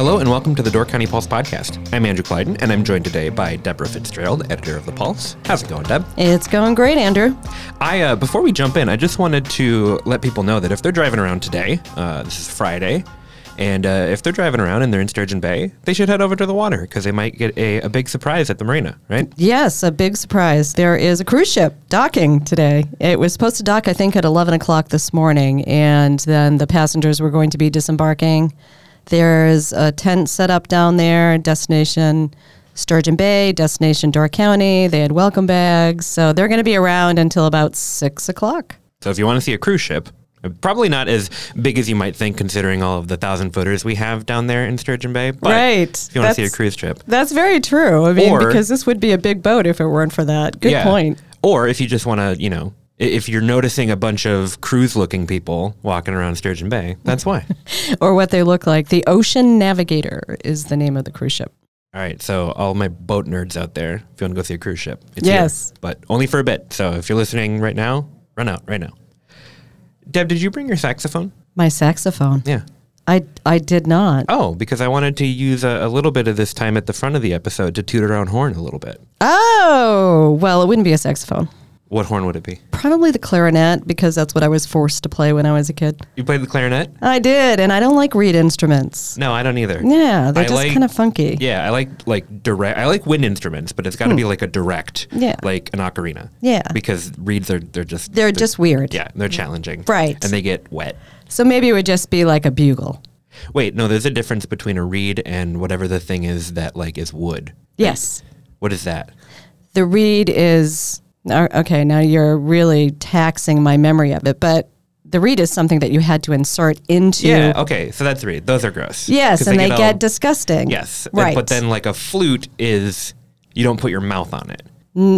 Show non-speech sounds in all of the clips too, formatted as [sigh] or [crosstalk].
Hello and welcome to the Door County Pulse podcast. I'm Andrew Kleidon, and I'm joined today by Deborah Fitzgerald, editor of the Pulse. How's it going, Deb? It's going great, Andrew. I uh, before we jump in, I just wanted to let people know that if they're driving around today, uh, this is Friday, and uh, if they're driving around and they're in Sturgeon Bay, they should head over to the water because they might get a, a big surprise at the marina, right? Yes, a big surprise. There is a cruise ship docking today. It was supposed to dock, I think, at 11 o'clock this morning, and then the passengers were going to be disembarking. There's a tent set up down there, destination Sturgeon Bay, destination Door County. They had welcome bags. So they're going to be around until about 6 o'clock. So if you want to see a cruise ship, probably not as big as you might think, considering all of the thousand footers we have down there in Sturgeon Bay. But Right. If you want to see a cruise trip, That's very true. I mean, Or- because this would be a big boat if it weren't for that. Good Yeah. point. Or if you just want to, you know, if you're noticing a bunch of cruise-looking people walking around Sturgeon Bay, that's why. [laughs] Or what they look like. The Ocean Navigator is the name of the cruise ship. All right, so all my boat nerds out there, if you want to go see a cruise ship, it's here, Yes. but only for a bit. So if you're listening right now, run out right now. Deb, did you bring your saxophone? My saxophone. Yeah. I, I did not. Oh, because I wanted to use a, a little bit of this time at the front of the episode to toot our own horn a little bit. Oh, well, it wouldn't be a saxophone. What horn would it be? Probably the clarinet because that's what I was forced to play when I was a kid. You played the clarinet? I did, and I don't like reed instruments. No, I don't either. Yeah, they're I just like- kind of funky. Yeah, I like like direct. I like wind instruments, but it's got to be hmm. like a direct, Yeah. like an ocarina. Yeah. because reeds are they're just They're just weird. yeah they're challenging. Right. and they get wet. So maybe it would just be like a bugle. Wait, no, there's a difference between a reed and whatever the thing is that like is wood. Yes. What is that? The reed is okay. Now you're really taxing my memory of it, but the reed is something that you had to insert into. Yeah, okay, so that's reed. Those are gross. Yes, and they, get, all- disgusting. yes, Right. But then like a flute is you don't put your mouth on it.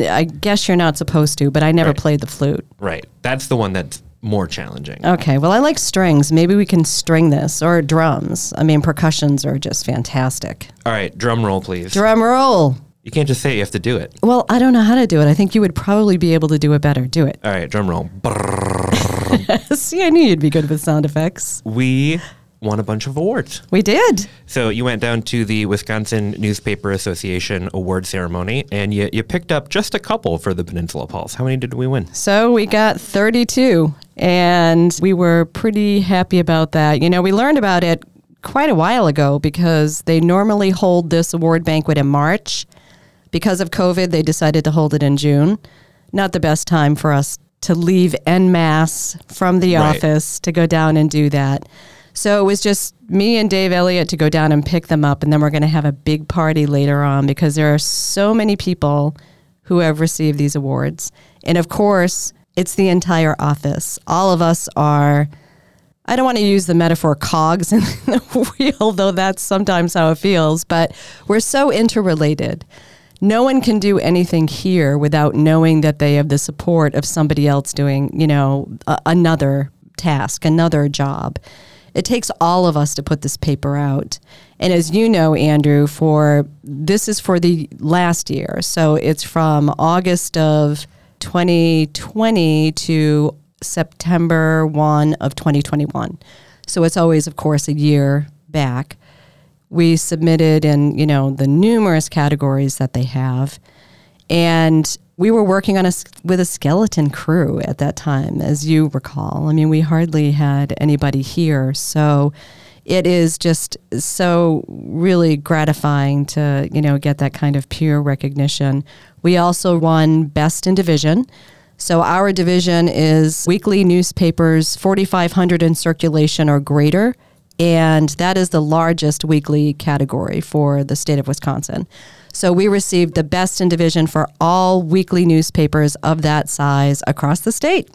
I guess you're not supposed to, but I never Right. played the flute. Right. That's the one that's more challenging. Okay, well, I like strings. Maybe we can string this or drums. I mean, percussions are just fantastic. All right, drum roll, please. Drum roll. You can't just say it, you have to do it. Well, I don't know how to do it. I think you would probably be able to do it better. Do it. All right, drum roll. [laughs] See, I knew you'd be good with sound effects. We won a bunch of awards. We did. So you went down to the Wisconsin Newspaper Association award ceremony and you, you picked up just a couple for the Peninsula Pulse. How many did we win? So we got 32, and we were pretty happy about that. You know, we learned about it quite a while ago because they normally hold this award banquet in March. Because of COVID, they decided to hold it in June. Not the best time for us to leave en masse from the Right. office to go down and do that. So it was just me and Dave Elliott to go down and pick them up, and then we're going to have a big party later on because there are so many people who have received these awards. And of course, it's the entire office. All of us are, I don't want to use the metaphor cogs in [laughs] the wheel, though that's sometimes how it feels, but we're so interrelated. No one can do anything here without knowing that they have the support of somebody else doing, you know, a- another task, another job. It takes all of us to put this paper out. And as you know, Andrew, for this is for the last year. So it's from August of 2020 to September 1 of 2021. So it's always, of course, a year back. We submitted in, you know, the numerous categories that they have. And we were working on a, with a skeleton crew at that time, as you recall. I mean, we hardly had anybody here. So it is just so really gratifying to, you know, get that kind of peer recognition. We also won Best in Division. So our division is weekly newspapers 4,500 in circulation or greater. And that is the largest weekly category for the state of Wisconsin. So we received the best in division for all weekly newspapers of that size across the state.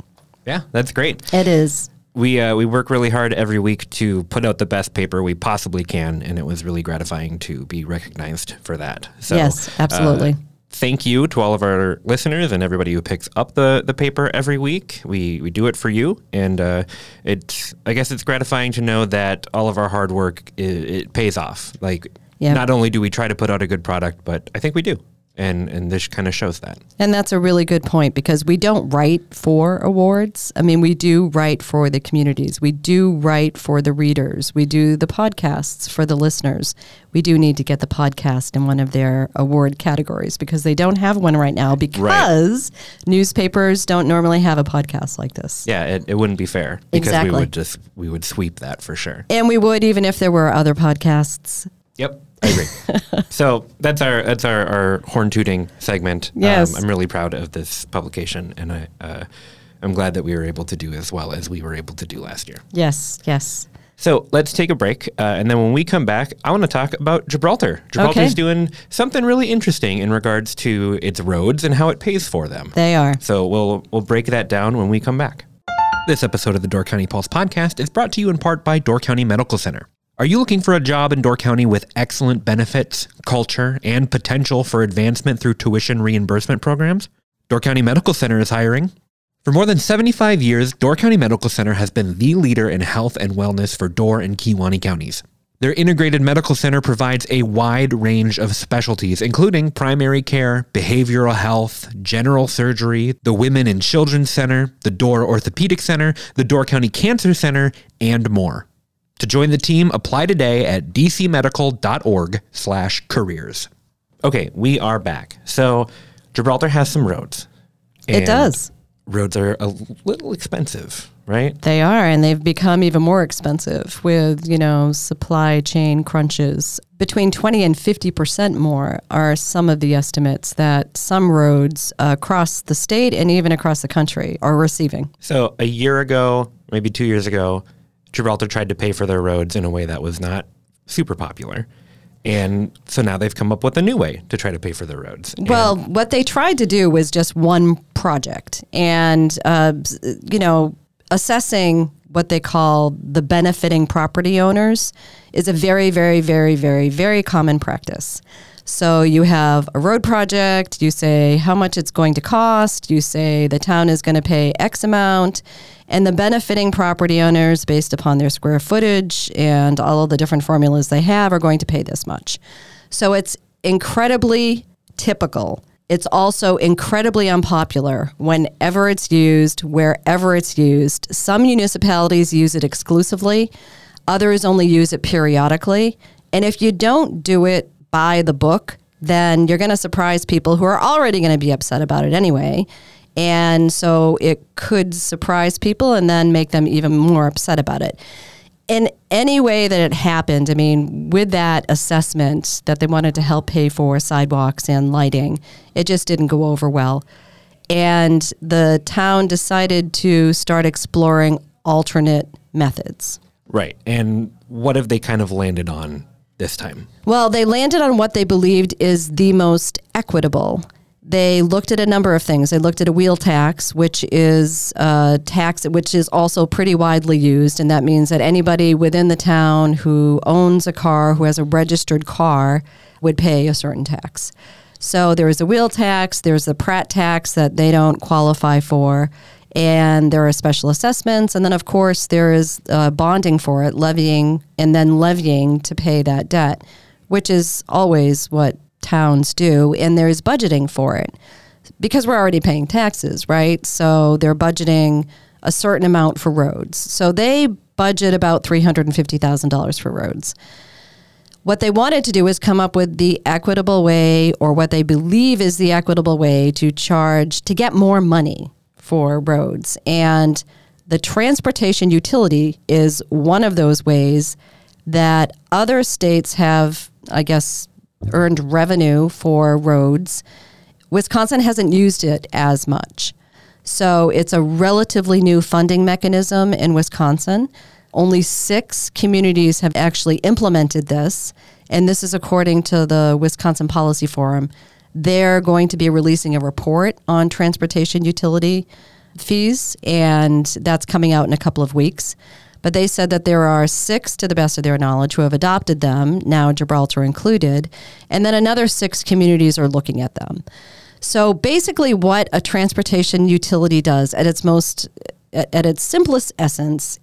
Yeah, that's great. It is. We uh, we work really hard every week to put out the best paper we possibly can, and it was really gratifying to be recognized for that. So, Yes, absolutely. uh, thank you to all of our listeners and everybody who picks up the, the paper every week. We we do it for you, and uh, it's I guess it's gratifying to know that all of our hard work it, it pays off. Like Yeah. not only do we try to put out a good product, but I think we do, and and this kind of shows that. And that's a really good point because we don't write for awards. I mean, we do write for the communities. We do write for the readers. We do the podcasts for the listeners. We do need to get the podcast in one of their award categories because they don't have one right now because newspapers don't normally have a podcast like this. Yeah, it, it wouldn't be fair because Exactly. we would just we would sweep that for sure. And we would even if there were other podcasts. Yep, I agree. [laughs] so that's our that's our, our horn tooting segment. Um, Yes. I'm really proud of this publication, and I uh, I'm glad that we were able to do as well as we were able to do last year. Yes, yes. So let's take a break, uh, and then when we come back, I want to talk about Gibraltar. Gibraltar's Okay. doing something really interesting in regards to its roads and how it pays for them. They are. So we'll we'll break that down when we come back. This episode of the Door County Pulse podcast is brought to you in part by Door County Medical Center. Are you looking for a job in Door County with excellent benefits, culture, and potential for advancement through tuition reimbursement programs? Door County Medical Center is hiring. For more than 75 years, Door County Medical Center has been the leader in health and wellness for Door and Kewaunee counties. Their integrated medical center provides a wide range of specialties, including primary care, behavioral health, general surgery, the Women and Children's Center, the Door Orthopedic Center, the Door County Cancer Center, and more. To join the team, apply today at dcmedical.org slash careers. Okay, we are back. So Gibraltar has some roads. It does. Roads are a little expensive, right? They are, and they've become even more expensive with, you know, supply chain crunches. Between 20 and 50% more are some of the estimates that some roads across the state and even across the country are receiving. So a year ago, maybe two years ago, Gibraltar tried to pay for their roads in a way that was not super popular. And so now they've come up with a new way to try to pay for their roads. Well, what they tried to do was just one project, and uh, you know, assessing what they call the benefiting property owners is a very, very, very, very, very common practice. So you have a road project, you say how much it's going to cost, you say the town is going to pay X amount, and the benefiting property owners, based upon their square footage and all of the different formulas they have, are going to pay this much. So it's incredibly typical. It's also incredibly unpopular whenever it's used, wherever it's used. Some municipalities use it exclusively, others only use it periodically. And if you don't do it by the book, then you're going to surprise people who are already going to be upset about it anyway. And so it could surprise people and then make them even more upset about it in any way that it happened, I mean, with that assessment that they wanted to help pay for sidewalks and lighting, it just didn't go over well. And the town decided to start exploring alternate methods. right. And what have they kind of landed on this time? Well, they landed on what they believed is the most equitable. They looked at a number of things. They looked at a wheel tax, which is a tax which is also pretty widely used, and that means that anybody within the town who owns a car, who has a registered car, would pay a certain tax. So there is a wheel tax, there's the PRAT tax that they don't qualify for, and there are special assessments, and then of course there is uh, bonding for it, levying, and then levying to pay that debt, which is always what towns do, and there's budgeting for it because we're already paying taxes, right? So they're budgeting a certain amount for roads. So they budget about $350,000 for roads. What they wanted to do is come up with the equitable way, or what they believe is the equitable way to charge to get more money for roads. And the transportation utility is one of those ways that other states have, I guess, earned revenue for roads. Wisconsin hasn't used it as much. So it's a relatively new funding mechanism in Wisconsin. Only six communities have actually implemented this, and this is according to the Wisconsin Policy Forum. They're going to be releasing a report on transportation utility fees, and that's coming out in a couple of weeks. But they said that there are six, to the best of their knowledge, who have adopted them, now Gibraltar included, and then another six communities are looking at them. So basically, what a transportation utility does at its most, at, its simplest essence,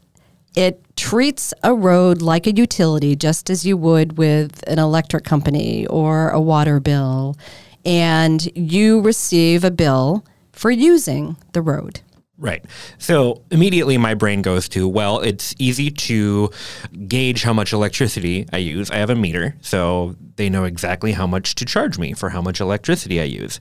it treats a road like a utility, just as you would with an electric company or a water bill, and you receive a bill for using the road. Right. So immediately my brain goes to, well, it's easy to gauge how much electricity I use. I have a meter, so they know exactly how much to charge me for how much electricity I use.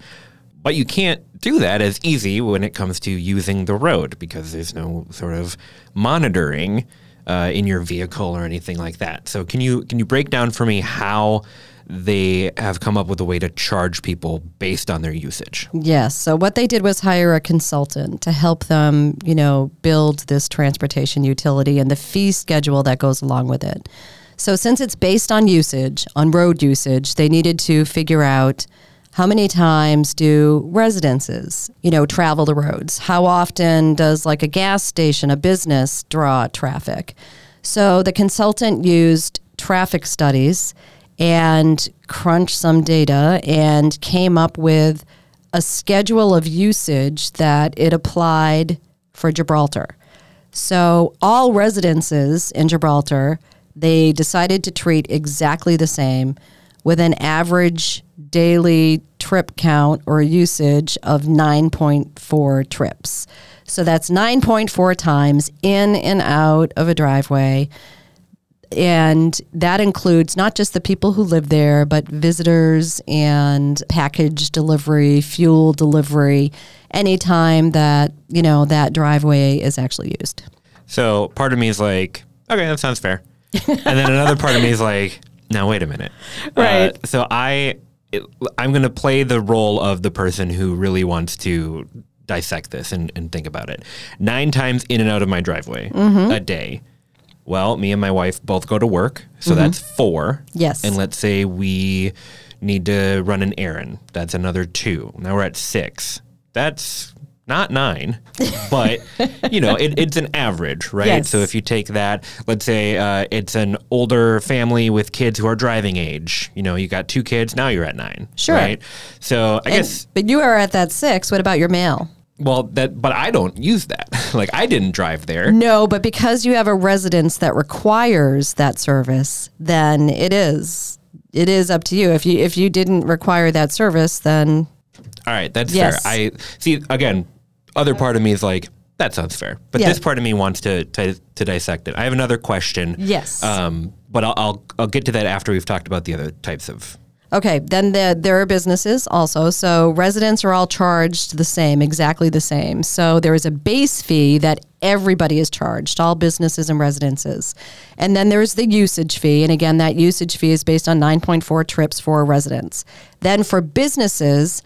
But you can't do that as easy when it comes to using the road because there's no sort of monitoring uh, in your vehicle or anything like that. So can you can you break down for me how they have come up with a way to charge people based on their usage. Yes. So what they did was hire a consultant to help them, you know, build this transportation utility and the fee schedule that goes along with it. So since it's based on usage, on road usage, they needed to figure out how many times do residences, you know, travel the roads? How often does like a gas station, a business draw traffic? So the consultant used traffic studies and crunched some data and came up with a schedule of usage that it applied for Gibraltar. So all residences in Gibraltar, they decided to treat exactly the same with an average daily trip count or usage of 9.4 trips. So that's 9.4 times in and out of a driveway and that includes not just the people who live there, but visitors and package delivery, fuel delivery, anytime that, you know, that driveway is actually used. So part of me is like, okay, that sounds fair. and then another part of me is like, now wait a minute. Right. Uh, so I, it, I'm going to play the role of the person who really wants to dissect this and, and think about it. Nine times in and out of my driveway mm-hmm. a day well, me and my wife both go to work, so mm-hmm. that's four. Yes. And let's say we need to run an errand. That's another two. Now we're at six. That's not nine, [laughs] but you know, it, it's an average, right? Yes. So if you take that, let's say uh, it's an older family with kids who are driving age. You know, you got two kids. Now you're at nine. Sure. Right. So I and, guess. But you are at that six. What about your mail? Well, that but I don't use that. [laughs] like I didn't drive there. No, but because you have a residence that requires that service, then it is it is up to you. If you if you didn't require that service, then all right, that's yes. fair. I see. Again, other part of me is like that sounds fair, but Yeah. this part of me wants to, to to dissect it. I have another question. Yes. Um, but I'll, I'll I'll get to that after we've talked about the other types of Okay, then the, there are businesses also. So residents are all charged the same, exactly the same. So there is a base fee that everybody is charged, all businesses and residences. And then there's the usage fee. And again, that usage fee is based on 9.4 trips for residents. Then for businesses,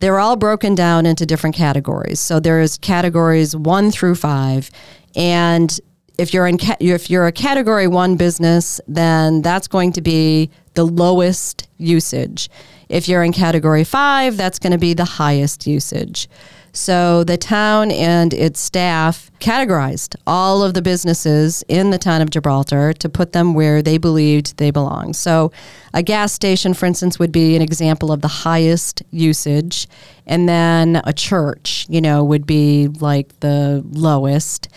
they're all broken down into different categories. So there's categories one through five. And if you're in ca- if you're a category 1 business, then that's going to be the lowest usage. If you're in category 5, that's going to be the highest usage. So the town and its staff categorized all of the businesses in the town of Gibraltar to put them where they believed they belong. So a gas station, for instance, would be an example of the highest usage. And then a church, you know, would be like the lowest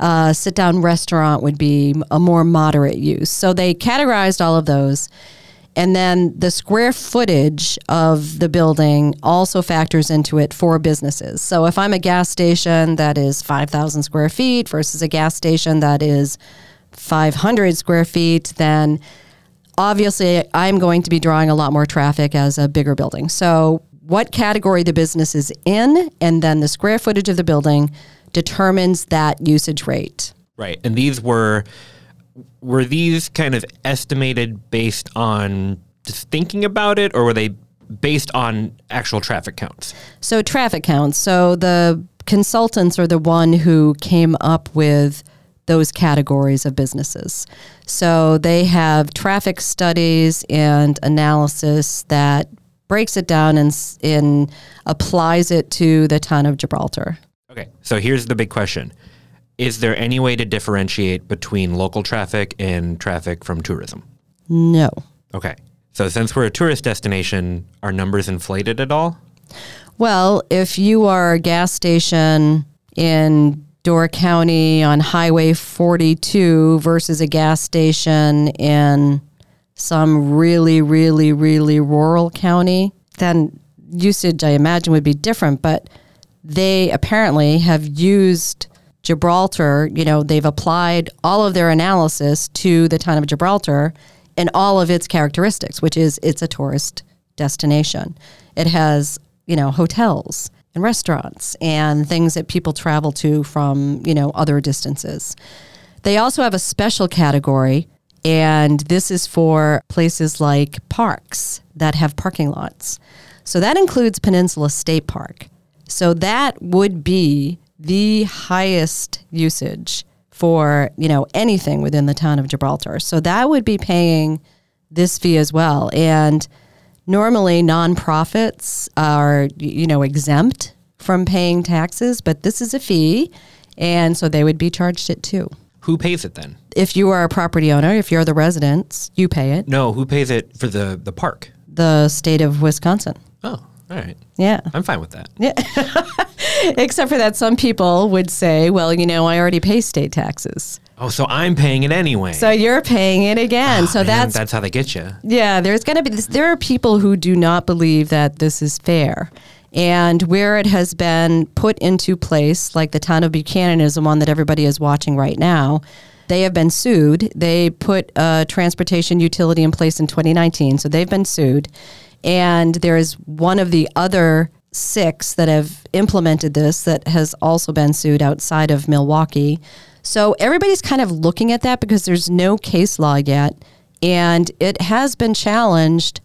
uh, sit down restaurant would be a more moderate use. So they categorized all of those. And then the square footage of the building also factors into it for businesses. So if I'm a gas station that is 5,000 square feet versus a gas station that is 500 square feet, then obviously I'm going to be drawing a lot more traffic as a bigger building. So what category the business is in, and then the square footage of the building determines that usage rate. right. And these were were these kind of estimated based on just thinking about it, or were they based on actual traffic counts? So traffic counts. So the consultants are the one who came up with those categories of businesses. So they have traffic studies and analysis that breaks it down and, and applies it to the town of Gibraltar. Okay, so here's the big question. Is there any way to differentiate between local traffic and traffic from tourism? No. Okay. So since we're a tourist destination, are numbers inflated at all? Well, if you are a gas station in Door County on Highway 42 versus a gas station in some really, really, really rural county, then usage, I imagine, would be different. But they apparently have used Gibraltar, you know, they've applied all of their analysis to the town of Gibraltar and all of its characteristics, which is it's a tourist destination. It has, you know, hotels and restaurants and things that people travel to from, you know, other distances. They also have a special category, and this is for places like parks that have parking lots. So that includes Peninsula State Park. So that would be the highest usage for, you know, anything within the town of Gibraltar. So that would be paying this fee as well. And normally nonprofits are, you know, exempt from paying taxes, but this is a fee. And so they would be charged it too. Who pays it then? If you are a property owner, if you're the residents, you pay it. No, who pays it for the, the park? The state of Wisconsin. Oh, all right. Yeah. I'm fine with that. Yeah. [laughs] Except for that, some people would say, well, you know, I already pay state taxes. Oh, so I'm paying it anyway. So you're paying it again. Ah, so Man, that's, that's how they get you. yeah, there's going to be this. There are people who do not believe that this is fair. And where it has been put into place, like the town of Buchanan is the one that everybody is watching right now, they have been sued. They put a transportation utility in place in 2019, so they've been sued. And there is one of the other six that have implemented this that has also been sued outside of Milwaukee. So everybody's kind of looking at that because there's no case law yet. And it has been challenged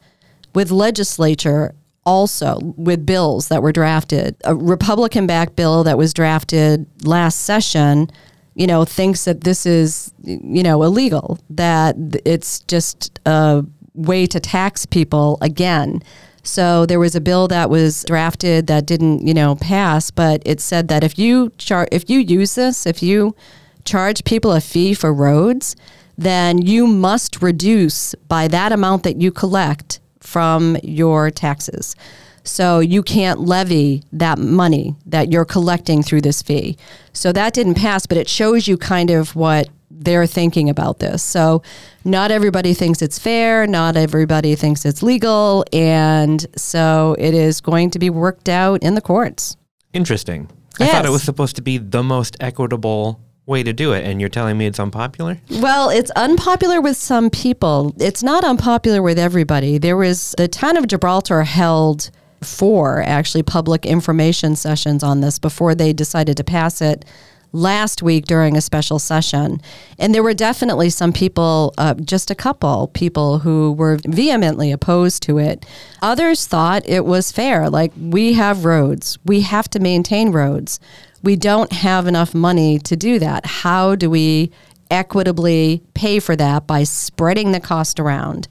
with legislature also with bills that were drafted. A Republican backed bill that was drafted last session, you know, thinks that this is, you know, illegal, that it's just a way to tax people again. So there was a bill that was drafted that didn't, you know, pass, but it said that if you char- if you use this, if you charge people a fee for roads, then you must reduce by that amount that you collect from your taxes. So you can't levy that money that you're collecting through this fee. So that didn't pass, but it shows you kind of what they're thinking about this. So not everybody thinks it's fair, not everybody thinks it's legal, and so it is going to be worked out in the courts. Interesting. I thought it was supposed to be the most equitable way to do it, and you're telling me it's unpopular? Well, it's unpopular with some people. It's not unpopular with everybody. There was the town of Gibraltar held four actually public information sessions on this before they decided to pass it last week during a special session. And there were definitely some people, uh, just a couple people who were vehemently opposed to it. Others thought it was fair. Like, we have roads, we have to maintain roads. We don't have enough money to do that. How do we equitably pay for that by spreading the cost around?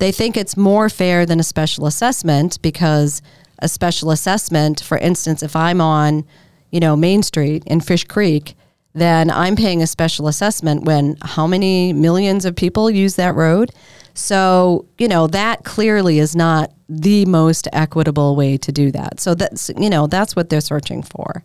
They think it's more fair than a special assessment because a special assessment, for instance, if I'm on, you know, Main Street in Fish Creek, then I'm paying a special assessment when how many millions of people use that road? So, you know, that clearly is not the most equitable way to do that. So that's, you know, that's what they're searching for.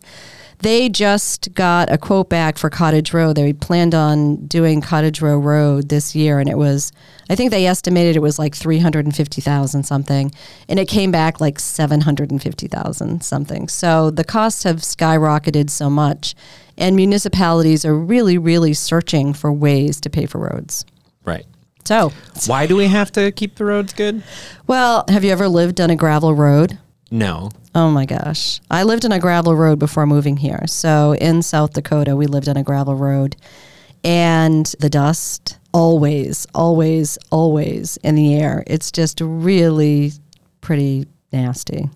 They just got a quote back for Cottage Row. They planned on doing Cottage Row Road this year, and it was, I think they estimated it was like 350,000 something, and it came back like 750,000 something. So the costs have skyrocketed so much, and municipalities are really, really searching for ways to pay for roads. Right. So, Why do we have to keep the roads good? well, have you ever lived on a gravel road? No. Oh my gosh. I lived on a gravel road before moving here. So in South Dakota, we lived on a gravel road. And the dust, always, always, always in the air. It's just really pretty nasty.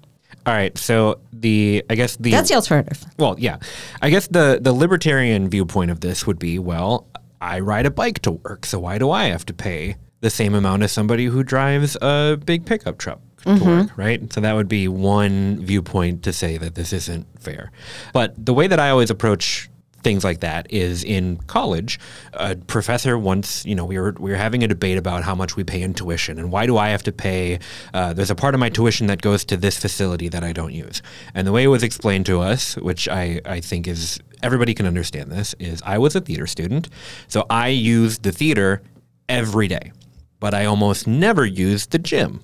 All right. So the I guess the That's the alternative. well, yeah. I guess the the libertarian viewpoint of this would be, well, I ride a bike to work, so why do I have to pay the same amount as somebody who drives a big pickup truck work, right? So that would be one viewpoint to say that this isn't fair. But the way that I always approach things like that is in college. A professor once, you know, we were we were having a debate about how much we pay in tuition and why do I have to pay? Uh, there's a part of my tuition that goes to this facility that I don't use, and the way it was explained to us, which I I think is everybody can understand this, is I was a theater student, so I used the theater every day, but I almost never used the gym.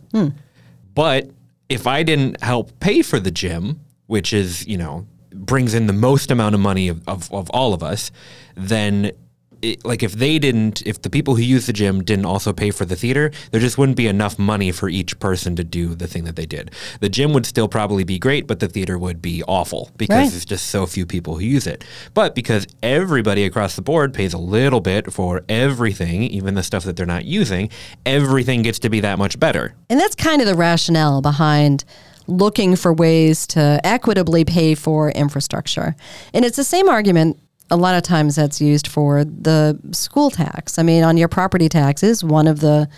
But if I didn't help pay for the gym, which is, you know, brings in the most amount of money of, of, of all of us, then it, like if they didn't, if the people who use the gym didn't also pay for the theater, there just wouldn't be enough money for each person to do the thing that they did. The gym would still probably be great, but the theater would be awful because Right. there's just so few people who use it. But because everybody across the board pays a little bit for everything, even the stuff that they're not using, everything gets to be that much better. And that's kind of the rationale behind looking for ways to equitably pay for infrastructure. And it's the same argument a lot of times that's used for the school tax. I mean, on your property taxes, one of the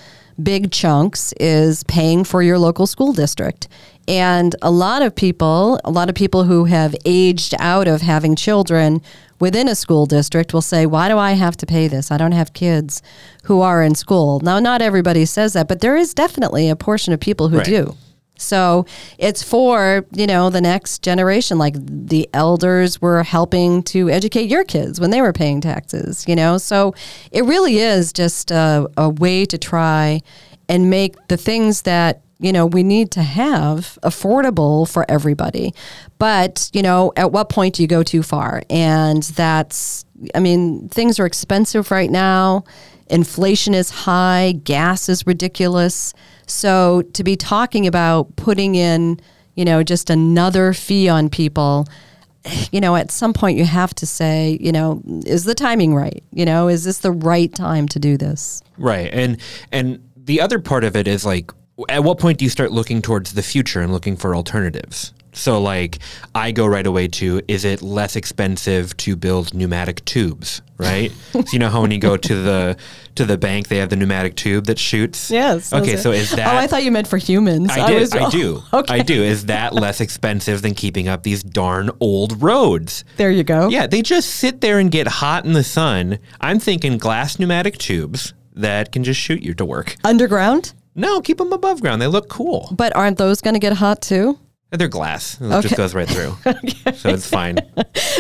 big chunks is paying for your local school district. And a lot of people, a lot of people who have aged out of having children within a school district will say, Why do I have to pay this? I don't have kids who are in school. Now, not everybody says that, but there is definitely a portion of people who Right. do. So it's for, you know, the next generation. Like the elders were helping to educate your kids when they were paying taxes, you know? So it really is just a, a way to try and make the things that, you know, we need to have affordable for everybody. But, you know, at what point do you go too far? And that's, I mean, things are expensive right now. Inflation is high, gas is ridiculous. So to be talking about putting in, you know, just another fee on people, you know, at some point you have to say, you know, is the timing right? You know, is this the right time to do this? Right. And and the other part of it is like at what point do you start looking towards the future and looking for alternatives? So like I go right away to is it less expensive to build pneumatic tubes, right? [laughs] so you know how when you go to the to the bank they have the pneumatic tube that shoots? Yes. Okay, so is that Oh, I thought you meant for humans. I did. was- I do. [laughs] Okay. I do. Is that less expensive than keeping up these darn old roads? There you go. Yeah, they just sit there and get hot in the sun. I'm thinking glass pneumatic tubes that can just shoot you to work. Underground, No, keep them above ground. They look cool. but aren't those going to get hot too? They're glass. It Okay. just goes right through. [laughs] So it's fine. [laughs]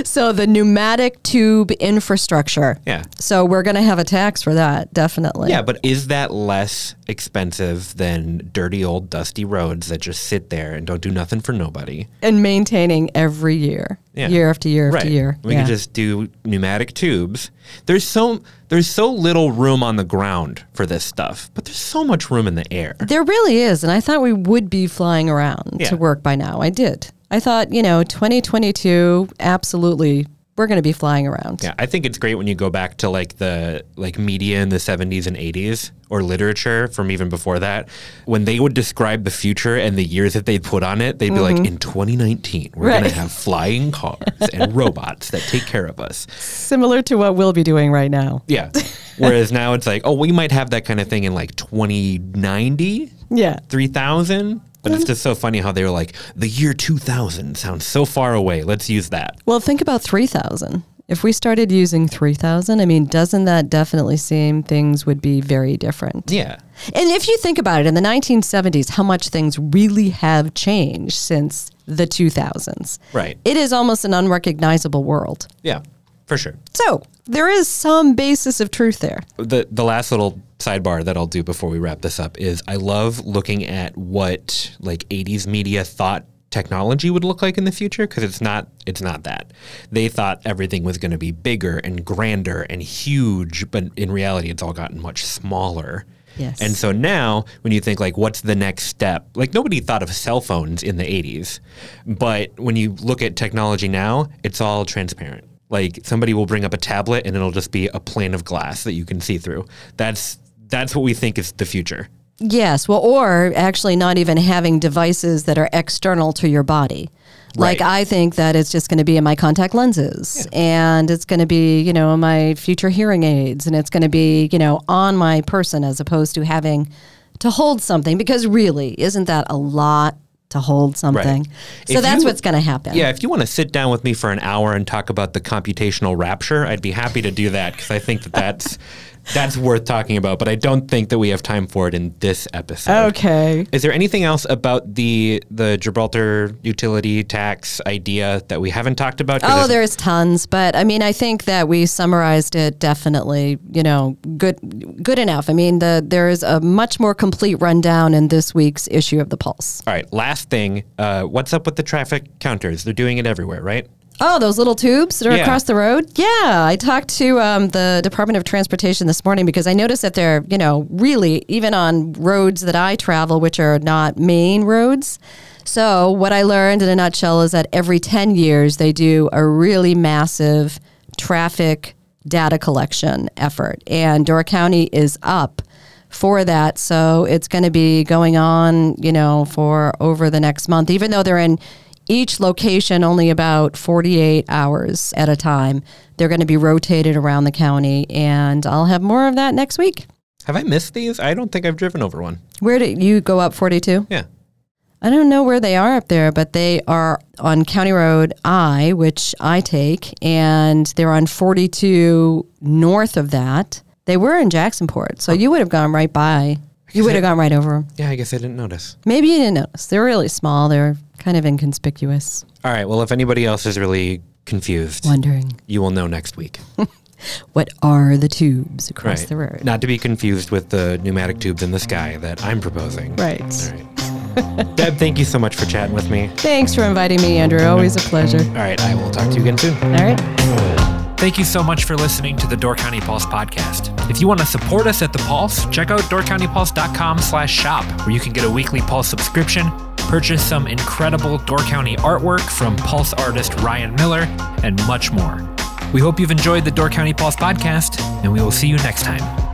So the pneumatic tube infrastructure. Yeah. So we're going to have a tax for that, definitely. Yeah, but is that less expensive than dirty old dusty roads that just sit there and don't do nothing for nobody? And maintaining every year, Yeah. year after year right. after year. We yeah. can just do pneumatic tubes. There's so there's so little room on the ground for this stuff, but there's so much room in the air. There really is. And I thought we would be flying around Yeah. to work by now. I did. I thought, you know, 2022, absolutely, we're going to be flying around. Yeah, I think it's great when you go back to like the like media in the 70s and 80s or literature from even before that when they would describe the future and the years that they'd put on it, they'd be like in 2019 we're going Mm-hmm. To have flying cars and [laughs] robots that take care of us. Similar to what we'll be doing right now. Yeah. [laughs] Whereas now it's like, oh, we might have that kind of thing in like 2090, Yeah. 3000. But it's just so funny how they were like, the year 2000 sounds so far away. Let's use that. Well, think about 3000. If we started using 3000, I mean, doesn't that definitely seem things would be very different? Yeah. And if you think about it, in the 1970s, how much things really have changed since the 2000s. Right. It is almost an unrecognizable world. Yeah, for sure. So there is some basis of truth there. the the last little sidebar that I'll do before we wrap this up is I love looking at what like 80s media thought technology would look like in the future because it's not it's not that. They thought everything was going to be bigger and grander and huge, but in reality it's all gotten much smaller. Yes. And so now when you think like what's the next step? Like nobody thought of cell phones in the 80s. But when you look at technology now, it's all transparent. Like somebody will bring up a tablet and it'll just be a plane of glass that you can see through. That's that's what we think is the future. Yes, well, or actually not even having devices that are external to your body. Like I think that it's just going to be in my contact lenses, and it's going to be you know my future hearing aids, and it's going to be you know on my person as opposed to having to hold something. Because really, isn't that a lot to hold something. So If that's you- what's going to happen. Yeah, if you want to sit down with me for an hour and talk about the computational rapture, I'd be happy to do that because I think that that's [laughs] that's worth talking about. But I don't think that we have time for it in this episode. Okay. Is there anything else about the the Gibraltar utility tax idea that we haven't talked about? 'Cause Oh, it's- there's tons, but I mean, I think that we summarized it definitely. You know, good, good enough. I mean, the there is a much more complete rundown in this week's issue of the Pulse. All right, last thing. Uh, what's up with the traffic counters? They're doing it everywhere, right? Oh, those little tubes that are Yeah. across the road? Yeah. I talked to um, the Department of Transportation this morning because I noticed that they're, you know, really, even on roads that I travel, which are not main roads. So, what I learned in a nutshell is that every 10 years they do a really massive traffic data collection effort. And Door County is up for that. So it's going to be going on, you know, for over the next month, even though they're in each location only about 48 hours at a time. They're going to be rotated around the county, and I'll have more of that next week. Have I missed these? I don't think I've driven over one. Where did you go up 42? Yeah. I don't know where they are up there, but they are on County Road I, which I take, and they're on 42 north of that. They were in Jacksonport, so you would have gone right by. You would have gone right over 'em. Yeah, I guess I didn't notice. Maybe you didn't notice. They're really small. They're kind of inconspicuous. All right. Well, if anybody else is really confused, Wondering you will know next week. [laughs] what are the tubes across right. the road? Not to be confused with the pneumatic tubes in the sky that I'm proposing. Right. All right. Deb, thank you so much for chatting with me. Thanks for inviting me, Andrew. Always a pleasure. All right. I will talk to you again soon. All right. Thank you so much for listening to the Door County Pulse podcast. If you want to support us at the Pulse, check out doorcountypulse.com slash shop, where you can get a weekly Pulse subscription, purchase some incredible Door County artwork from Pulse artist Ryan Miller, and much more. We hope you've enjoyed the Door County Pulse podcast, and we will see you next time.